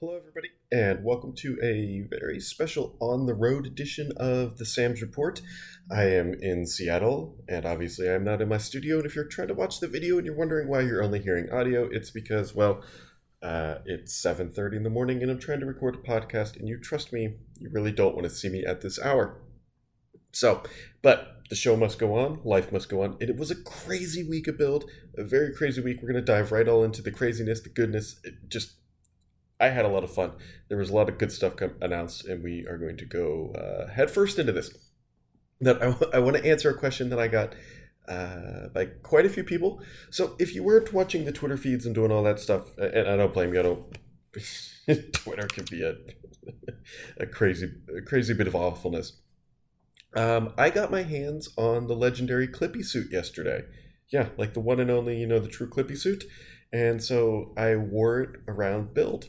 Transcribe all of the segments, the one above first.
Hello, everybody, and welcome to a very special on the road edition of the Sam's Report. I am in Seattle, and obviously, I'm not in my studio. And if you're trying to watch the video and you're wondering why you're only hearing audio, it's because, well, uh, it's 7:30 in the morning, and I'm trying to record a podcast. And you trust me, you really don't want to see me at this hour. So, but the show must go on, life must go on. And it was a crazy week of build, a very crazy week. We're going to dive right all into the craziness, the goodness, just I had a lot of fun. There was a lot of good stuff announced, and we are going to go uh, head first into this. That I, want to answer a question that I got uh, by quite a few people. So if you weren't watching the Twitter feeds and doing all that stuff, and I don't blame you, I don't. Twitter can be a a crazy a crazy bit of awfulness. Um, I got my hands on the legendary Clippy suit yesterday. Yeah, like the one and only, you know, the true Clippy suit. And so I wore it around build.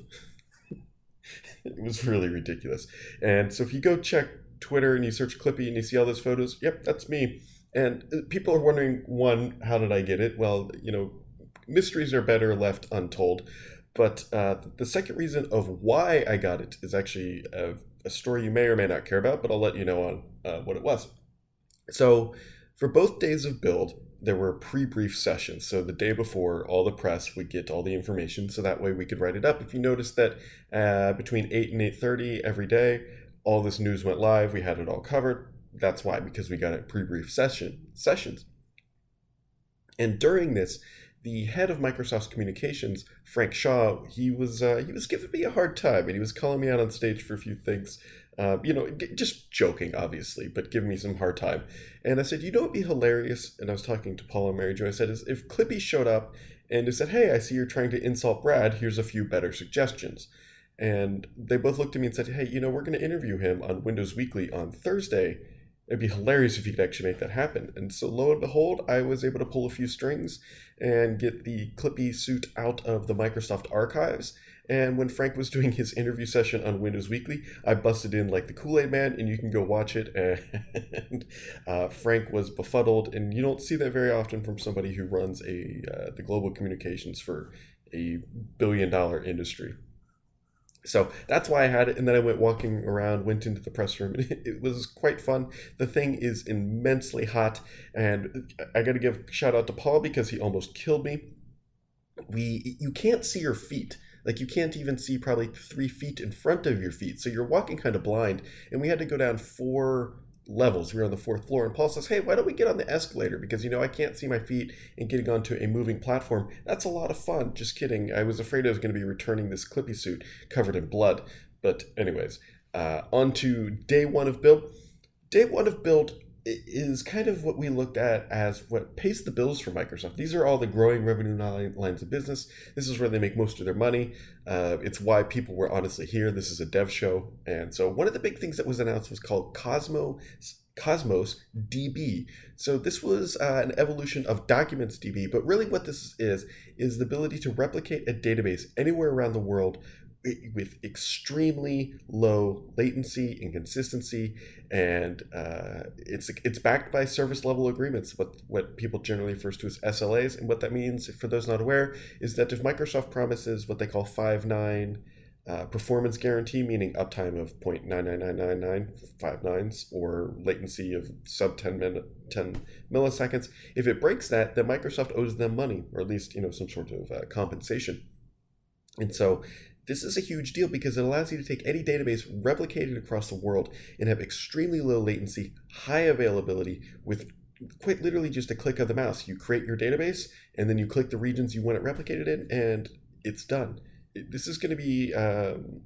it was really ridiculous. And so if you go check Twitter and you search Clippy and you see all those photos, yep, that's me. And uh, people are wondering, one, how did I get it? Well, you know, mysteries are better left untold. But uh, the second reason of why I got it is actually a, a, story you may or may not care about, but I'll let you know on uh, what it was. So, for both days of build, there were pre-brief sessions. So the day before, all the press would get all the information, so that way we could write it up. If you noticed that uh, between eight and eight thirty every day, all this news went live. We had it all covered. That's why, because we got a pre-brief session sessions. And during this, the head of Microsoft's communications, Frank Shaw, he was uh, he was giving me a hard time, and he was calling me out on stage for a few things uh, you know, just joking, obviously, but give me some hard time. And I said, you know, it'd be hilarious. And I was talking to Paul and Mary Jo. I said, is if Clippy showed up and he said, hey, I see you're trying to insult Brad. Here's a few better suggestions. And they both looked at me and said, hey, you know, we're going to interview him on Windows Weekly on Thursday. It'd be hilarious if you could actually make that happen. And so, lo and behold, I was able to pull a few strings and get the Clippy suit out of the Microsoft archives and when Frank was doing his interview session on Windows Weekly, I busted in like the Kool Aid Man, and you can go watch it. And uh, Frank was befuddled, and you don't see that very often from somebody who runs a uh, the global communications for a billion dollar industry. So that's why I had it. And then I went walking around, went into the press room. It, it was quite fun. The thing is immensely hot. And I got to give shout out to Paul because he almost killed me. We, you can't see your feet. Like you can't even see probably three feet in front of your feet. So you're walking kind of blind. And we had to go down four levels. We were on the fourth floor. And Paul says, Hey, why don't we get on the escalator? Because, you know, I can't see my feet and getting onto a moving platform. That's a lot of fun. Just kidding. I was afraid I was going to be returning this Clippy suit covered in blood. But, anyways, uh, on to day one of build. Day one of build is kind of what we looked at as what pays the bills for Microsoft. These are all the growing revenue lines of business. This is where they make most of their money. Uh, it's why people were honestly here. This is a dev show, and so one of the big things that was announced was called Cosmos Cosmos DB. So this was uh, an evolution of Documents DB, but really what this is is the ability to replicate a database anywhere around the world with extremely low latency and consistency, and uh, it's it's backed by service level agreements, what what people generally refer to as SLAs. And what that means, for those not aware, is that if Microsoft promises what they call five nine uh, performance guarantee, meaning uptime of 0.99999 nines or latency of sub 10, min- 10 milliseconds, if it breaks that, then Microsoft owes them money, or at least you know some sort of uh, compensation. And so this is a huge deal because it allows you to take any database, replicate it across the world, and have extremely low latency, high availability with quite literally just a click of the mouse. You create your database, and then you click the regions you want it replicated in, and it's done. This is going to be um,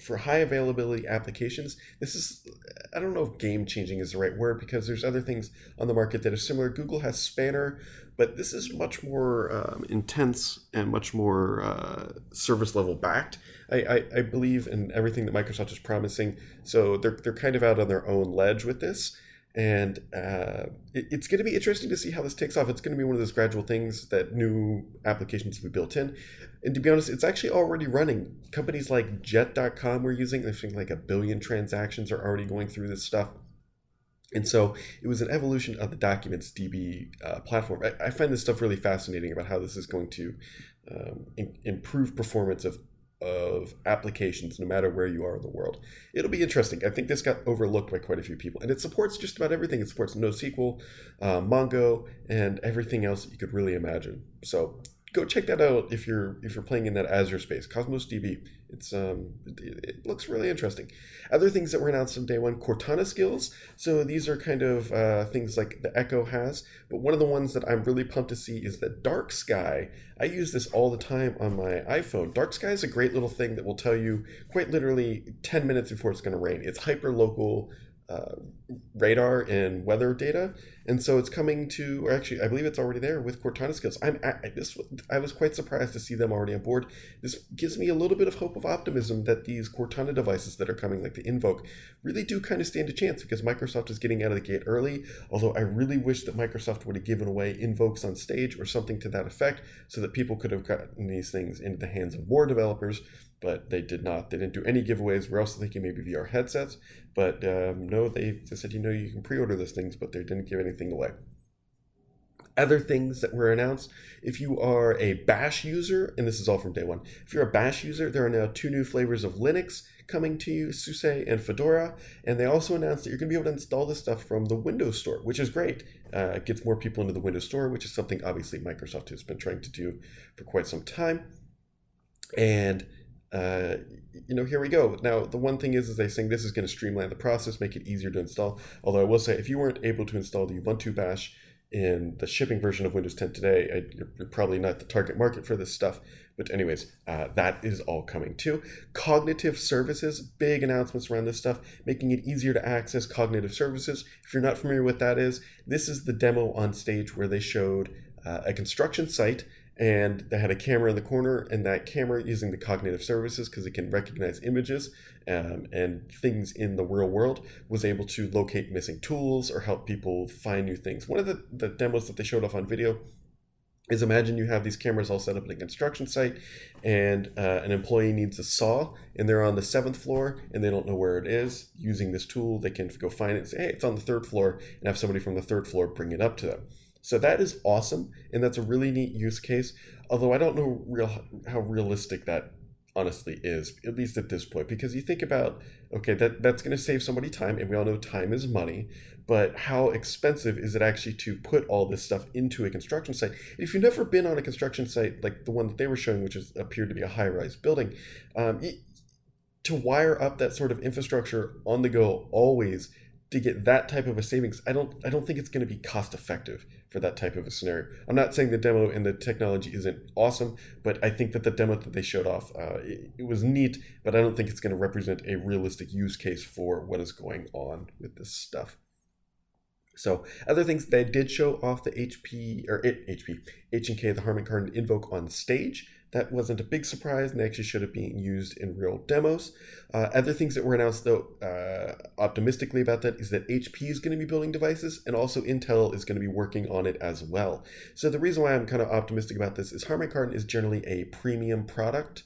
for high availability applications, this is, I don't know if game changing is the right word because there's other things on the market that are similar. Google has Spanner, but this is much more um, intense and much more uh, service level backed. I, I, I, believe in everything that Microsoft is promising. So they're, they're kind of out on their own ledge with this and uh, it, it's going to be interesting to see how this takes off. It's going to be one of those gradual things that new applications will be built in. And to be honest, it's actually already running. Companies like Jet.com we're using, I think like a billion transactions are already going through this stuff. And so it was an evolution of the Documents DB uh, platform. I, I, find this stuff really fascinating about how this is going to um, in, improve performance of of applications no matter where you are in the world. It'll be interesting. I think this got overlooked by quite a few people, and it supports just about everything. It supports NoSQL, uh, Mongo, and everything else that you could really imagine. So go check that out if you're if you're playing in that Azure space. Cosmos DB. It's um it, it, looks really interesting. Other things that were announced on day one: Cortana skills. So these are kind of uh, things like the Echo has, but one of the ones that I'm really pumped to see is the Dark Sky. I use this all the time on my iPhone. Dark Sky is a great little thing that will tell you quite literally 10 minutes before it's going to rain. It's hyper local uh, radar and weather data, and so it's coming to, or actually, I believe it's already there with Cortana skills. I'm I, this I was quite surprised to see them already on board. This gives me a little bit of hope of optimism that these Cortana devices that are coming, like the Invoke, really do kind of stand a chance because Microsoft is getting out of the gate early. Although I really wish that Microsoft would have given away Invokes on stage or something to that effect, so that people could have gotten these things into the hands of more developers but they did not. They didn't do any giveaways. We're also thinking maybe VR headsets, but um, no, they, said, you know, you can pre order those things, but they didn't give anything away. Other things that were announced if you are a Bash user, and this is all from day one, if you're a Bash user, there are now two new flavors of Linux coming to you SUSE and Fedora. And they also announced that you're going to be able to install this stuff from the Windows Store, which is great. Uh, it gets more people into the Windows Store, which is something obviously Microsoft has been trying to do for quite some time. And uh, you know, here we go. Now, the one thing is, is they saying this is going to streamline the process, make it easier to install. Although I will say, if you weren't able to install the Ubuntu Bash in the shipping version of Windows 10 today, I, you're, you're, probably not the target market for this stuff. But anyways, uh, that is all coming too. Cognitive services, big announcements around this stuff, making it easier to access cognitive services. If you're not familiar with that is, this is the demo on stage where they showed uh, a construction site and they had a camera in the corner and that camera using the cognitive services because it can recognize images um, and things in the real world was able to locate missing tools or help people find new things. One of the, the demos that they showed off on video is imagine you have these cameras all set up in a construction site and uh, an employee needs a saw and they're on the seventh floor and they don't know where it is. Using this tool they can go find it say hey it's on the third floor and have somebody from the third floor bring it up to them so that is awesome, and that's a really neat use case. Although I don't know real how realistic that honestly is, at least at this point, because you think about okay, that that's going to save somebody time, and we all know time is money. But how expensive is it actually to put all this stuff into a construction site? If you've never been on a construction site like the one that they were showing, which is appeared to be a high-rise building, um, to wire up that sort of infrastructure on the go always to get that type of a savings, I don't I don't think it's going to be cost effective for that type of a scenario. I'm not saying the demo and the technology isn't awesome, but I think that the demo that they showed off, uh, it, it, was neat, but I don't think it's going to represent a realistic use case for what is going on with this stuff. So other things they did show off the HP or it HP H and K the Harman Kardon Invoke on stage. That wasn't a big surprise and actually should have been used in real demos. Uh, other things that were announced, though, uh, optimistically about that is that HP is going to be building devices and also Intel is going to be working on it as well. So the reason why I'm kind of optimistic about this is Harman Kardon is generally a premium product.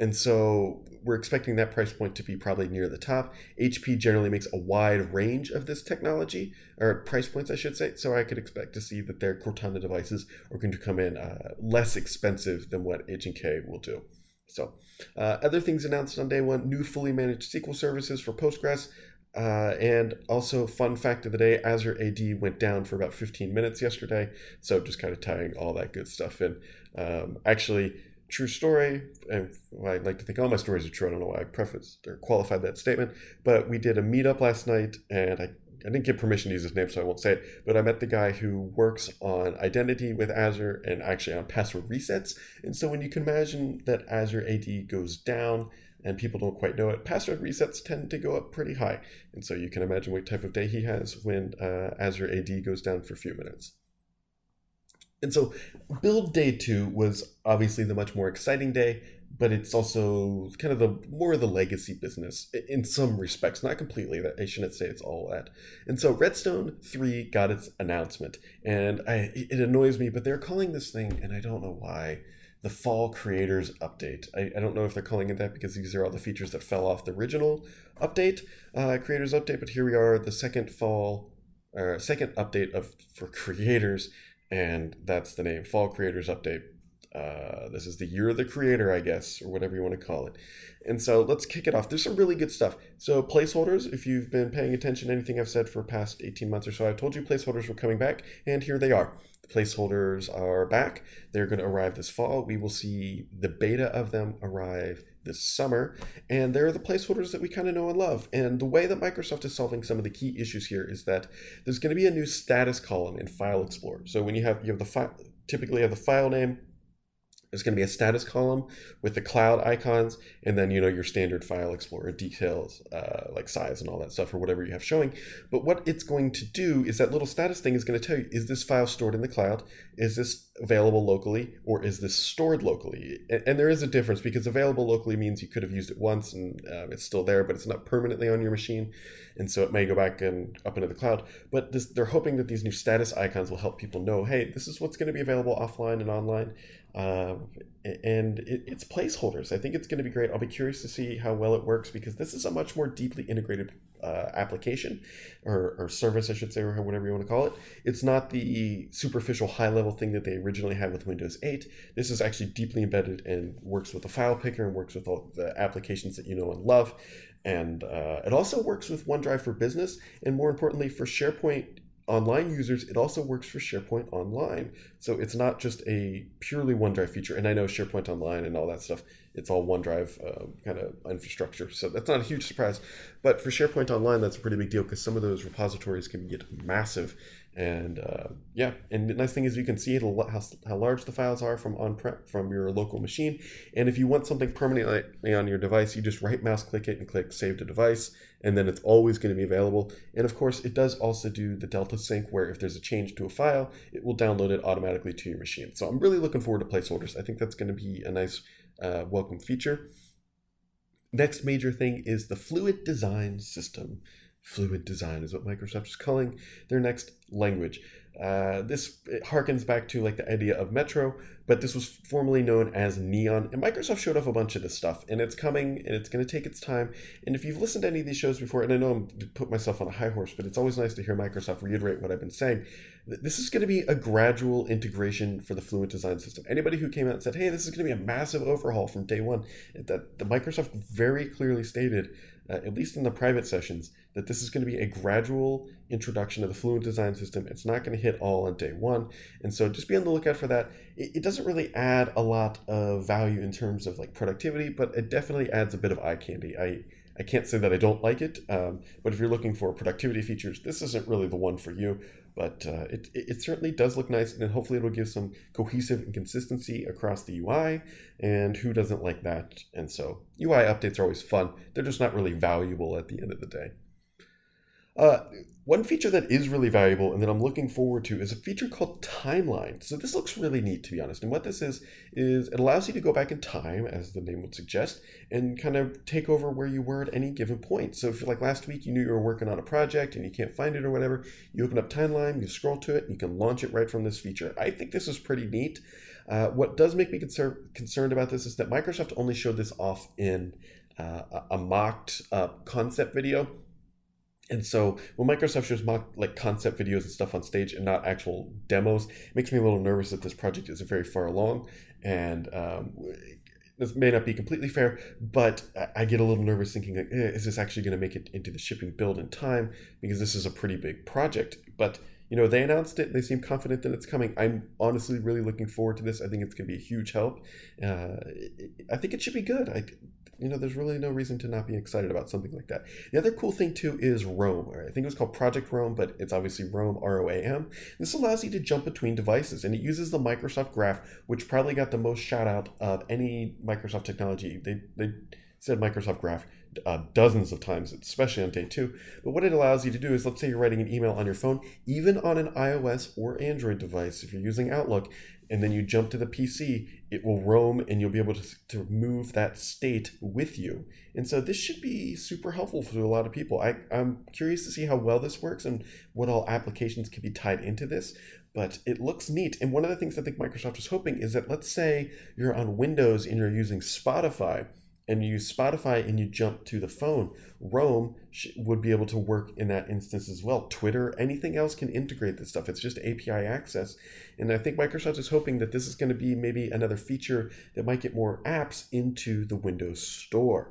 And so we're expecting that price point to be probably near the top. HP generally makes a wide range of this technology, or price points, I should say. So I could expect to see that their Cortana devices are going to come in uh, less expensive than what H&K will do. So uh, other things announced on day one, new fully managed SQL services for Postgres. Uh, and also, fun fact of the day Azure AD went down for about 15 minutes yesterday. So, just kind of tying all that good stuff in. Um, actually, true story. And I like to think all my stories are true. I don't know why I prefaced or qualified that statement, but we did a meetup last night, and I, I didn't get permission to use his name, so I won't say it. But I met the guy who works on identity with Azure and actually on password resets. And so when you can imagine that Azure AD goes down and people don't quite know it, password resets tend to go up pretty high. And so you can imagine what type of day he has when uh, Azure AD goes down for a few minutes. And so build day two was obviously the much more exciting day, but it's also kind of the more of the legacy business in some respects, not completely. That I shouldn't say it's all that. And so Redstone three got its announcement, and I it annoys me, but they're calling this thing, and I don't know why, the Fall Creators Update. I, I don't know if they're calling it that because these are all the features that fell off the original update, uh, Creators Update. But here we are, the second fall or second update of for creators and that's the name Fall Creators Update. Uh, this is the year of the creator, I guess, or whatever you want to call it. And so let's kick it off. There's some really good stuff. So placeholders, if you've been paying attention to anything I've said for past 18 months or so, I told you placeholders were coming back, and here they are. The placeholders are back. They're going to arrive this fall. We will see the beta of them arrive this summer, and they're the placeholders that we kind of know and love. And the way that Microsoft is solving some of the key issues here is that there's going to be a new status column in File Explorer. So when you have you have the file, typically have the file name, there's going to be a status column with the cloud icons, and then you know your standard file explorer details uh, like size and all that stuff or whatever you have showing. But what it's going to do is that little status thing is going to tell you: is this file stored in the cloud? Is this available locally, or is this stored locally? And, and there is a difference because available locally means you could have used it once and uh, it's still there, but it's not permanently on your machine, and so it may go back and up into the cloud. But this, they're hoping that these new status icons will help people know: hey, this is what's going to be available offline and online uh, and it, it's placeholders. I think it's going to be great. I'll be curious to see how well it works because this is a much more deeply integrated uh, application or, or service, I should say, or whatever you want to call it. It's not the superficial high level thing that they originally had with Windows 8. This is actually deeply embedded and works with the file picker and works with all the applications that you know and love. And uh, it also works with OneDrive for Business and more importantly for SharePoint online users, it also works for SharePoint Online. So it's not just a purely OneDrive feature. And I know SharePoint Online and all that stuff, it's all OneDrive uh, kind of infrastructure. So that's not a huge surprise. But for SharePoint Online, that's a pretty big deal because some of those repositories can get massive and uh, yeah, and the nice thing is you can see how, how large the files are from on prem from your local machine. And if you want something permanently on your device, you just right mouse click it and click Save to Device, and then it's always going to be available. And of course, it does also do the Delta Sync, where if there's a change to a file, it will download it automatically to your machine. So I'm really looking forward to placeholders. I think that's going to be a nice uh, welcome feature. Next major thing is the Fluid Design System. Fluid design is what Microsoft is calling their next language. Uh, this harkens back to like the idea of Metro, but this was formerly known as Neon. And Microsoft showed off a bunch of this stuff, and it's coming, and it's going to take its time. And if you've listened to any of these shows before, and I know I'm put myself on a high horse, but it's always nice to hear Microsoft reiterate what I've been saying. This is going to be a gradual integration for the Fluid Design System. Anybody who came out and said, "Hey, this is going to be a massive overhaul from day one," that the Microsoft very clearly stated uh, at least in the private sessions, that this is going to be a gradual introduction of the Fluent design system. It's not going to hit all on day one. And so just be on the lookout for that. It, it doesn't really add a lot of value in terms of like productivity, but it definitely adds a bit of eye candy. I, I can't say that I don't like it, um, but if you're looking for productivity features, this isn't really the one for you. But uh, it, it certainly does look nice, and hopefully it'll give some cohesive and consistency across the UI. And who doesn't like that? And so UI updates are always fun. They're just not really valuable at the end of the day. Uh, one feature that is really valuable and that I'm looking forward to is a feature called Timeline. So this looks really neat, to be honest. And what this is, is it allows you to go back in time, as the name would suggest, and kind of take over where you were at any given point. So if like last week you knew you were working on a project and you can't find it or whatever, you open up Timeline, you scroll to it, and you can launch it right from this feature. I think this is pretty neat. Uh, what does make me concern, concerned about this is that Microsoft only showed this off in uh, a mocked uh, concept video and so when Microsoft shows mock like concept videos and stuff on stage and not actual demos, it makes me a little nervous that this project isn't very far along. And um, this may not be completely fair, but I get a little nervous thinking like, eh, is this actually going to make it into the shipping build in time? Because this is a pretty big project. But you know, they announced it. They seem confident that it's coming. I'm honestly really looking forward to this. I think it's going to be a huge help. Uh, I think it should be good. I, you know, there's really no reason to not be excited about something like that. The other cool thing too is Roam. I think it was called Project Rome, but it's obviously Roam, R O A M. This allows you to jump between devices, and it uses the Microsoft Graph, which probably got the most shout out of any Microsoft technology. They they said Microsoft Graph uh, dozens of times, especially on day two. But what it allows you to do is, let's say you're writing an email on your phone, even on an iOS or Android device, if you're using Outlook, and then you jump to the PC, it will roam and you'll be able to, to move that state with you. And so this should be super helpful for a lot of people. I, I'm curious to see how well this works and what all applications can be tied into this, but it looks neat. And one of the things I think Microsoft is hoping is that let's say you're on Windows and you're using Spotify and you use Spotify and you jump to the phone, Roam would be able to work in that instance as well. Twitter, anything else can integrate this stuff. It's just API access. And I think Microsoft is hoping that this is going to be maybe another feature that might get more apps into the Windows Store.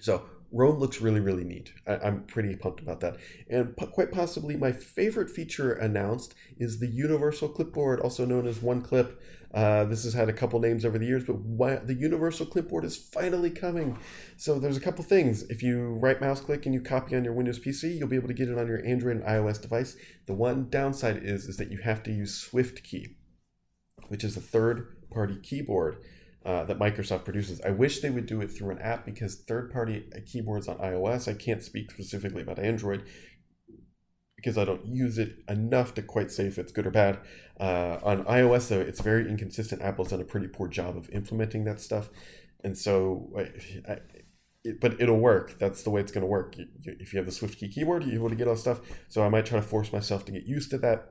So Roam looks really, really neat. I, am pretty pumped about that. And quite possibly my favorite feature announced is the Universal Clipboard, also known as One Clip. Uh, this has had a couple names over the years, but why, the Universal Clipboard is finally coming. So there's a couple things. If you right mouse click and you copy on your Windows PC, you'll be able to get it on your Android and iOS device. The one downside is, is that you have to use SwiftKey, which is a third party keyboard uh, that Microsoft produces. I wish they would do it through an app because third party keyboards on iOS, I can't speak specifically about Android because I don't use it enough to quite say if it's good or bad. Uh, on iOS, though, it's very inconsistent. Apple's done a pretty poor job of implementing that stuff. And so, I, I, it, but it'll work. That's the way it's going to work. You, you, if you have the SwiftKey keyboard, you're able to get all stuff. So I might try to force myself to get used to that.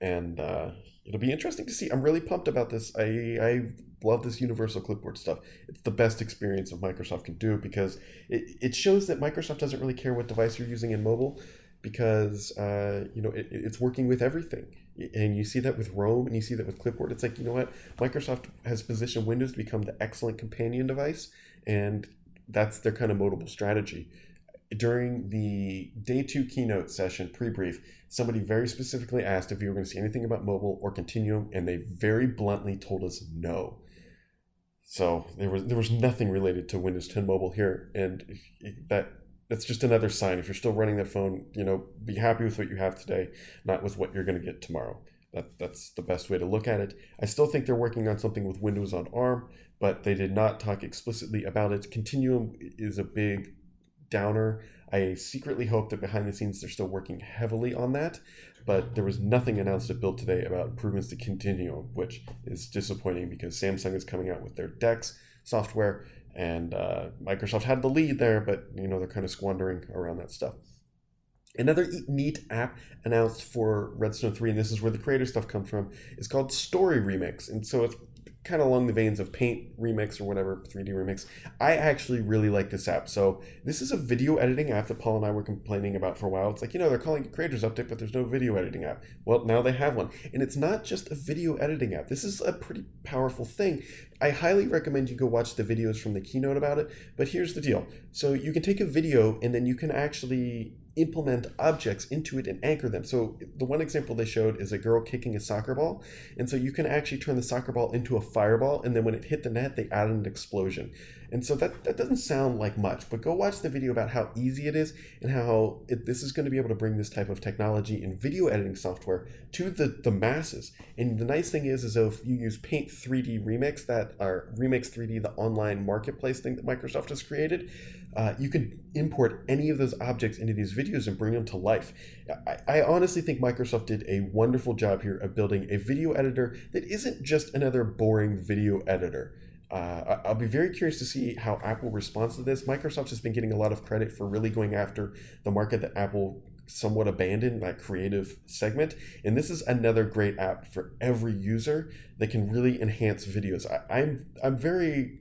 And uh, it'll be interesting to see. I'm really pumped about this. I, I love this universal clipboard stuff. It's the best experience of Microsoft can do because it, it shows that Microsoft doesn't really care what device you're using in mobile because uh, you know it, it's working with everything and you see that with Rome and you see that with clipboard it's like you know what microsoft has positioned windows to become the excellent companion device and that's their kind of modable strategy during the day two keynote session pre-brief somebody very specifically asked if we were going to see anything about mobile or continuum and they very bluntly told us no so there was there was nothing related to Windows 10 Mobile here, and that that's just another sign. If you're still running that phone, you know, be happy with what you have today, not with what you're going to get tomorrow. That that's the best way to look at it. I still think they're working on something with Windows on ARM, but they did not talk explicitly about it. Continuum is a big downer. I secretly hope that behind the scenes they're still working heavily on that, but there was nothing announced at Build today about improvements to Continuum, which is disappointing because Samsung is coming out with their DeX software, and uh, Microsoft had the lead there, but you know they're kind of squandering around that stuff. Another neat app announced for Redstone 3, and this is where the creator stuff comes from, is called Story Remix. And so it's kind of along the veins of Paint Remix or whatever, 3D Remix. I actually really like this app. So this is a video editing app that Paul and I were complaining about for a while. It's like, you know, they're calling it Creators Update, but there's no video editing app. Well, now they have one. And it's not just a video editing app. This is a pretty powerful thing. I highly recommend you go watch the videos from the keynote about it. But here's the deal. So you can take a video and then you can actually implement objects into it and anchor them. So the one example they showed is a girl kicking a soccer ball. And so you can actually turn the soccer ball into a fireball. And then when it hit the net, they added an explosion. And so that, that doesn't sound like much, but go watch the video about how easy it is and how it, this is going to be able to bring this type of technology in video editing software to the, the masses. And the nice thing is, is if you use Paint 3D Remix, that are Remix 3D, the online marketplace thing that Microsoft has created, uh, you can import any of those objects into these videos and bring them to life. I, I honestly think Microsoft did a wonderful job here of building a video editor that isn't just another boring video editor. Uh, I'll be very curious to see how Apple responds to this. Microsoft has been getting a lot of credit for really going after the market that Apple somewhat abandoned, that creative segment. And this is another great app for every user that can really enhance videos. I, I'm I'm very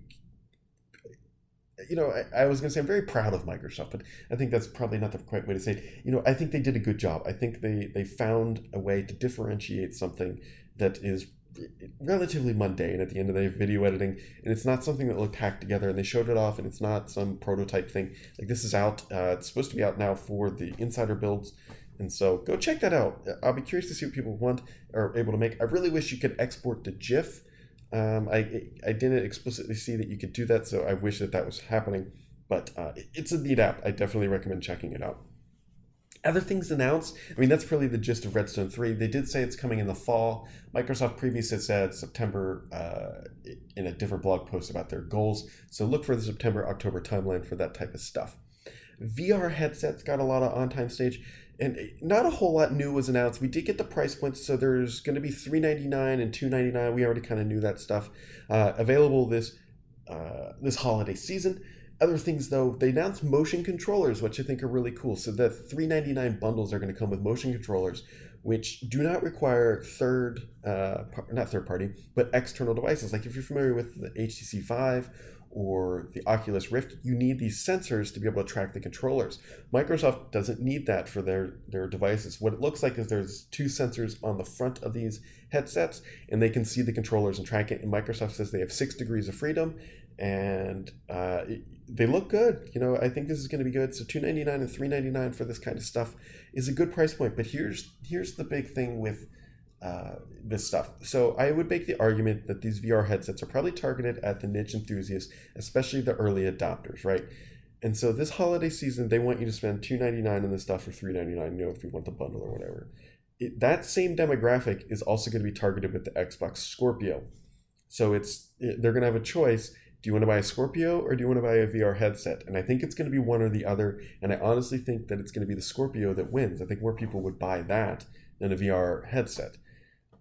you know, I, I, was going to say I'm very proud of Microsoft, but I think that's probably not the correct way to say it. You know, I think they did a good job. I think they they found a way to differentiate something that is relatively mundane at the end of the video editing, and it's not something that looked hacked together. And they showed it off, and it's not some prototype thing. Like this is out. Uh, it's supposed to be out now for the insider builds. And so go check that out. I'll be curious to see what people want or able to make. I really wish you could export to GIF um, I I didn't explicitly see that you could do that, so I wish that that was happening. But uh, it's a neat app. I definitely recommend checking it out. Other things announced. I mean, that's probably the gist of Redstone 3. They did say it's coming in the fall. Microsoft previously said September uh, in a different blog post about their goals. So look for the September October timeline for that type of stuff. VR headsets got a lot of on time stage and not a whole lot new was announced. We did get the price points, so there's going to be three ninety nine and two ninety nine. We already kind of knew that stuff. Uh, available this uh, this holiday season. Other things though, they announced motion controllers, which I think are really cool. So the three ninety nine bundles are going to come with motion controllers, which do not require third, uh, not third party, but external devices. Like if you're familiar with the HTC Vive or the Oculus Rift, you need these sensors to be able to track the controllers. Microsoft doesn't need that for their, their devices. What it looks like is there's two sensors on the front of these headsets, and they can see the controllers and track it. And Microsoft says they have six degrees of freedom, and uh, they look good. You know, I think this is going to be good. So two ninety nine and three ninety nine for this kind of stuff is a good price point. But here's here's the big thing with uh, this stuff. So I would make the argument that these VR headsets are probably targeted at the niche enthusiasts, especially the early adopters, right? And so this holiday season, they want you to spend two ninety nine on this stuff for three ninety nine. You know, if you want the bundle or whatever. It, that same demographic is also going to be targeted with the Xbox Scorpio. So it's it, they're going to have a choice. Do you want to buy a Scorpio or do you want to buy a VR headset? And I think it's going to be one or the other. And I honestly think that it's going to be the Scorpio that wins. I think more people would buy that than a VR headset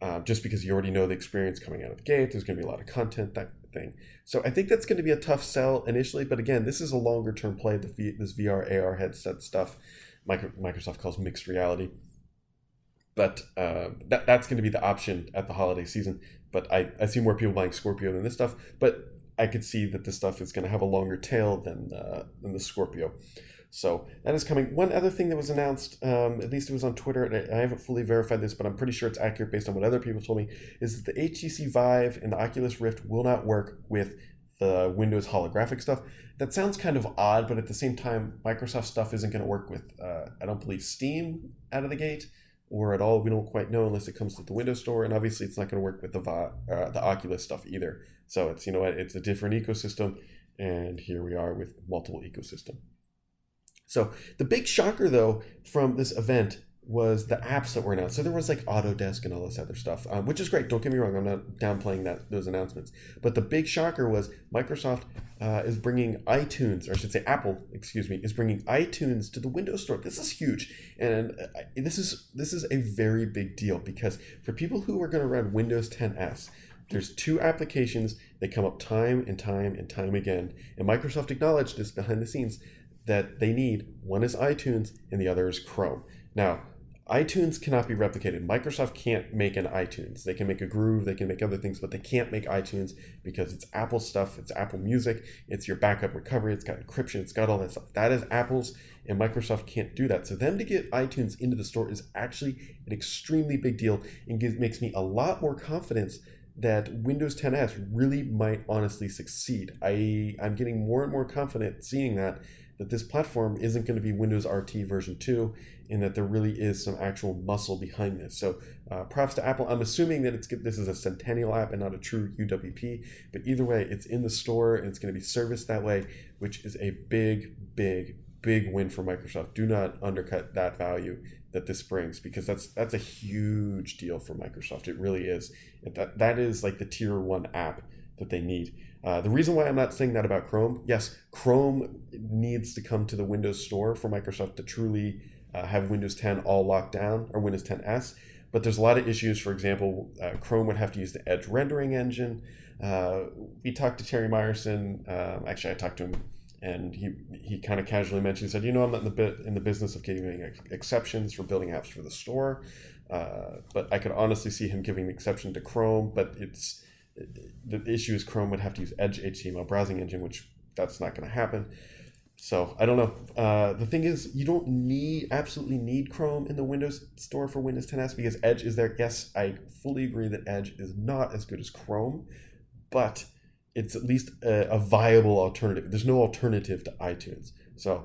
uh, just because you already know the experience coming out of the gate. There's going to be a lot of content, that thing. So I think that's going to be a tough sell initially. But again, this is a longer term play. The this VR AR headset stuff, Microsoft calls mixed reality. But uh, that that's going to be the option at the holiday season. But I, I see more people buying Scorpio than this stuff. But I could see that this stuff is going to have a longer tail than uh, than the Scorpio. So that is coming. One other thing that was announced, um, at least it was on Twitter, and I haven't fully verified this, but I'm pretty sure it's accurate based on what other people told me, is that the HTC Vive and the Oculus Rift will not work with the Windows holographic stuff. That sounds kind of odd, but at the same time, Microsoft stuff isn't going to work with, uh, I don't believe, Steam out of the gate or at all. We don't quite know unless it comes to the Windows Store, and obviously it's not going to work with the uh, the Oculus stuff either. So it's you know it's a different ecosystem, and here we are with multiple ecosystem. So the big shocker though from this event was the apps that were announced. So there was like Autodesk and all this other stuff, um, which is great. Don't get me wrong. I'm not downplaying that those announcements. But the big shocker was Microsoft uh, is bringing iTunes, or I should say Apple, excuse me, is bringing iTunes to the Windows Store. This is huge, and uh, this is this is a very big deal because for people who are going to run Windows 10s, there's two applications that come up time and time and time again, and Microsoft acknowledged this behind the scenes that they need. One is iTunes and the other is Chrome. Now, iTunes cannot be replicated. Microsoft can't make an iTunes. They can make a Groove, they can make other things, but they can't make iTunes because it's Apple stuff, it's Apple Music, it's your backup recovery, it's got encryption, it's got all that stuff. That is Apple's, and Microsoft can't do that. So, them to get iTunes into the store is actually an extremely big deal and gives, makes me a lot more confidence that Windows 10s really might honestly succeed. I, I'm getting more and more confident seeing that that this platform isn't going to be Windows RT version 2 and that there really is some actual muscle behind this. So uh, props to Apple. I'm assuming that it's this is a Centennial app and not a true UWP, but either way, it's in the store and it's going to be serviced that way, which is a big, big, big win for Microsoft. Do not undercut that value that this brings because that's that's a huge deal for Microsoft. It really is. That that is like the tier one app that they need. Uh, the reason why I'm not saying that about Chrome, yes, Chrome needs to come to the Windows Store for Microsoft to truly uh, have Windows 10 all locked down or Windows 10s. But there's a lot of issues. For example, uh, Chrome would have to use the Edge rendering engine. Uh, we talked to Terry Myerson. Um, actually, I talked to him, and he he kind of casually mentioned, he said, "You know, I'm not in the bit in the business of giving ex- exceptions for building apps for the store, uh, but I could honestly see him giving the exception to Chrome. But it's the issue is Chrome would have to use Edge HTML browsing engine, which that's not going to happen. So I don't know. Uh, the thing is, you don't need absolutely need Chrome in the Windows Store for Windows 10s because Edge is there. Yes, I fully agree that Edge is not as good as Chrome, but it's at least a, a viable alternative. There's no alternative to iTunes, so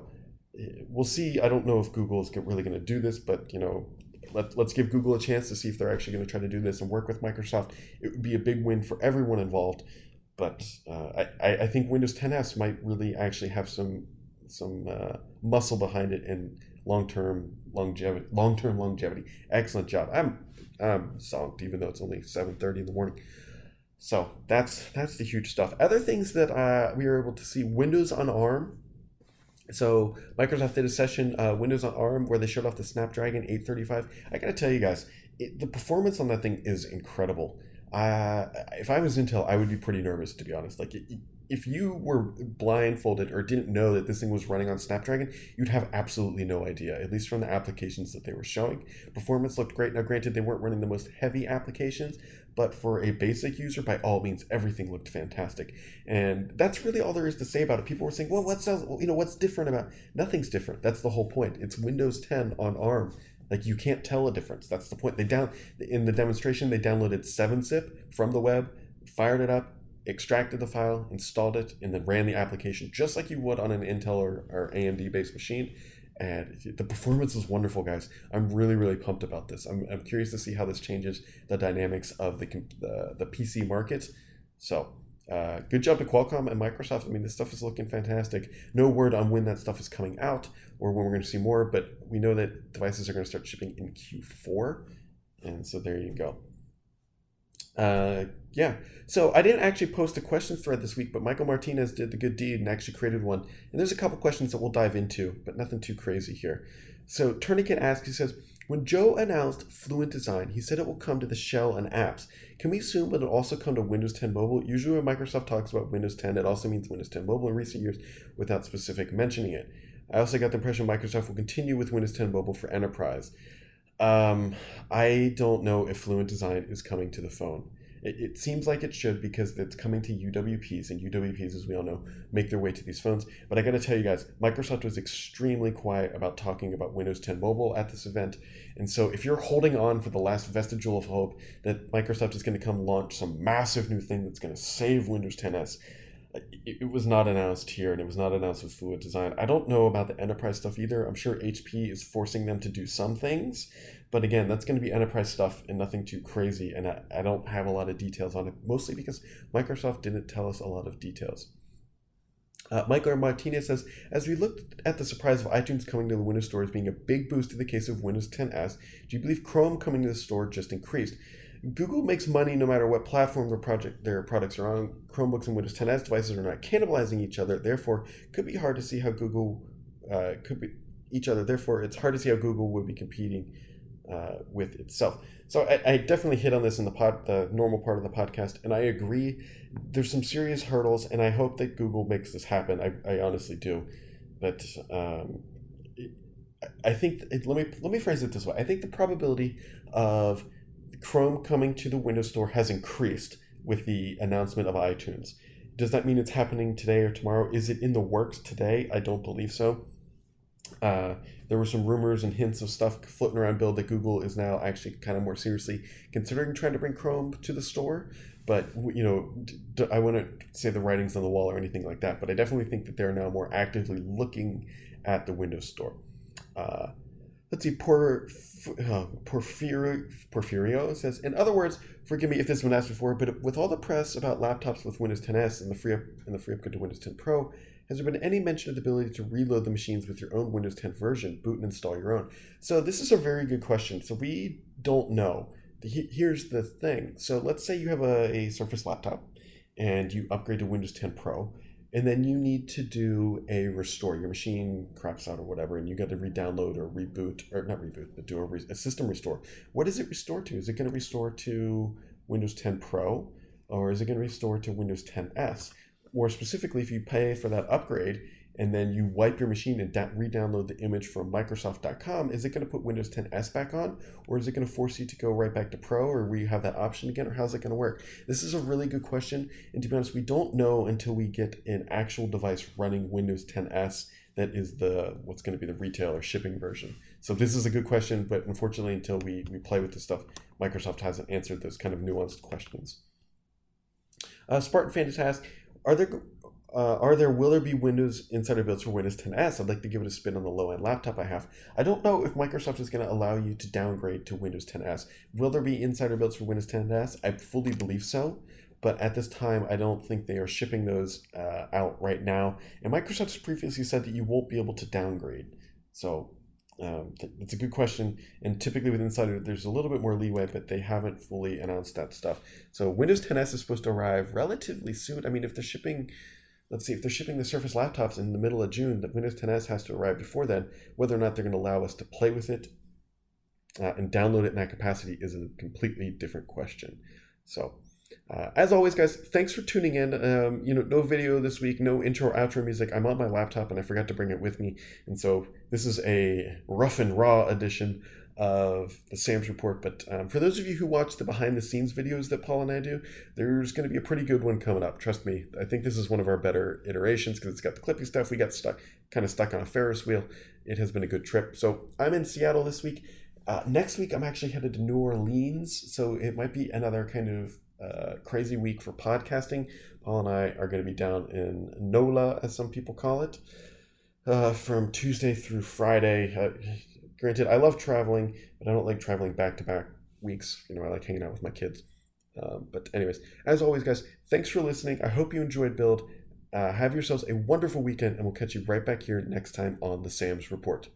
eh, we'll see. I don't know if Google is really going to do this, but you know, let, let's give Google a chance to see if they're actually going to try to do this and work with Microsoft. It would be a big win for everyone involved. But uh, I, I think Windows 10s might really actually have some some uh, muscle behind it and long term longevity. Long term longevity. Excellent job. I'm I'm zonked, even though it's only 7:30 in the morning. So that's that's the huge stuff. Other things that uh, we were able to see: Windows on ARM so Microsoft did a session, uh, Windows on ARM, where they showed off the Snapdragon 835. I gotta tell you guys, it, the performance on that thing is incredible. Uh, if I was Intel, I would be pretty nervous to be honest. Like it, if you were blindfolded or didn't know that this thing was running on Snapdragon, you'd have absolutely no idea, at least from the applications that they were showing. Performance looked great. Now, granted, they weren't running the most heavy applications, but for a basic user, by all means, everything looked fantastic. And that's really all there is to say about it. People were saying, well, what's, you know, what's different about Nothing's different. That's the whole point. It's Windows 10 on ARM. Like you can't tell a difference. That's the point. They down in the demonstration they downloaded 7-zip from the web, fired it up, extracted the file, installed it, and then ran the application just like you would on an Intel or, or AMD based machine. And the performance is wonderful, guys. I'm really, really pumped about this. I'm, I'm curious to see how this changes the dynamics of the, the, the PC market. So, uh, good job to Qualcomm and Microsoft. I mean, this stuff is looking fantastic. No word on when that stuff is coming out or when we're going to see more, but we know that devices are going to start shipping in Q4. And so there you go uh, yeah. So I didn't actually post a question thread this week, but Michael Martinez did the good deed and actually created one. And there's a couple questions that we'll dive into, but nothing too crazy here. So Tourniquet asks, he says, when Joe announced Fluent Design, he said it will come to the shell and apps. Can we assume it'll also come to Windows 10 Mobile? Usually when Microsoft talks about Windows 10, it also means Windows 10 Mobile in recent years without specific mentioning it. I also got the impression Microsoft will continue with Windows 10 Mobile for Enterprise. Um, I don't know if Fluent Design is coming to the phone. It, it, seems like it should because it's coming to UWPs, and UWPs, as we all know, make their way to these phones. But I got to tell you guys, Microsoft was extremely quiet about talking about Windows 10 Mobile at this event. And so if you're holding on for the last vestigial of hope that Microsoft is going to come launch some massive new thing that's going to save Windows 10s, it, was not announced here and it was not announced with fluid Design. I don't know about the enterprise stuff either. I'm sure HP is forcing them to do some things, but again, that's going to be enterprise stuff and nothing too crazy. And I, I don't have a lot of details on it, mostly because Microsoft didn't tell us a lot of details. Uh, Michael Martinez says, as we looked at the surprise of iTunes coming to the Windows Store as being a big boost in the case of Windows 10s, do you believe Chrome coming to the store just increased? Google makes money no matter what platform their project their products are on. Chromebooks and Windows 10s devices are not cannibalizing each other. Therefore, it could be hard to see how Google uh, could be each other. Therefore, it's hard to see how Google would be competing uh, with itself. So I, I, definitely hit on this in the pod, the normal part of the podcast, and I agree. There's some serious hurdles, and I hope that Google makes this happen. I, I honestly do, but um, I think let me let me phrase it this way. I think the probability of Chrome coming to the Windows Store has increased with the announcement of iTunes. Does that mean it's happening today or tomorrow? Is it in the works today? I don't believe so. Uh, there were some rumors and hints of stuff floating around Build that Google is now actually kind of more seriously considering trying to bring Chrome to the store. But you know, I wouldn't say the writing's on the wall or anything like that. But I definitely think that they're now more actively looking at the Windows Store. Uh, let's see, Por, uh, Porfirio, Porfirio says, in other words, forgive me if this has been asked before, but with all the press about laptops with Windows 10s and the free up and the free upgrade to Windows 10 Pro, has there been any mention of the ability to reload the machines with your own Windows 10 version, boot and install your own? So this is a very good question. So we don't know. Here's the thing. So let's say you have a, a Surface laptop and you upgrade to Windows 10 Pro and then you need to do a restore. Your machine craps out or whatever, and you got to re-download or reboot, or not reboot, but do a, re- a system restore. What does it restore to? Is it going to restore to Windows 10 Pro, or is it going to restore to Windows 10s? More specifically, if you pay for that upgrade, and then you wipe your machine and da- re-download the image from Microsoft.com, is it going to put Windows 10s back on, or is it going to force you to go right back to Pro, or will you have that option again, or how's it going to work? This is a really good question, and to be honest, we don't know until we get an actual device running Windows 10s that is the what's going to be the retail or shipping version. So this is a good question, but unfortunately, until we we play with this stuff, Microsoft hasn't answered those kind of nuanced questions. Uh, Spartan Fantasy asks, are there uh, are there will there be Windows insider builds for Windows 10s? I'd like to give it a spin on the low end laptop I have. I don't know if Microsoft is going to allow you to downgrade to Windows 10s. Will there be insider builds for Windows 10s? I fully believe so, but at this time, I don't think they are shipping those uh, out right now. And Microsoft has previously said that you won't be able to downgrade. So um, it's a good question. And typically with Insider, there's a little bit more leeway, but they haven't fully announced that stuff. So Windows 10s is supposed to arrive relatively soon. I mean, if they're shipping let's see if they're shipping the Surface laptops in the middle of June, that Windows 10s has to arrive before then. Whether or not they're going to allow us to play with it uh, and download it in that capacity is a completely different question. So, Uh, as always, guys, thanks for tuning in. Um, you know, no video this week, no intro or outro music. I'm on my laptop and I forgot to bring it with me, and so this is a rough and raw edition of the Sam's Report. But um, for those of you who watch the behind the scenes videos that Paul and I do, there's going to be a pretty good one coming up. Trust me. I think this is one of our better iterations because it's got the clippy stuff. We got stuck, kind of stuck on a Ferris wheel. It has been a good trip. So I'm in Seattle this week. Uh, next week, I'm actually headed to New Orleans, so it might be another kind of uh, crazy week for podcasting. Paul and I are going to be down in NOLA, as some people call it, uh, from Tuesday through Friday. Granted, I love traveling, but I don't like traveling back to back weeks. You know, I like hanging out with my kids. Um, but, anyways, as always, guys, thanks for listening. I hope you enjoyed Build. Uh, have yourselves a wonderful weekend, and we'll catch you right back here next time on the Sams Report.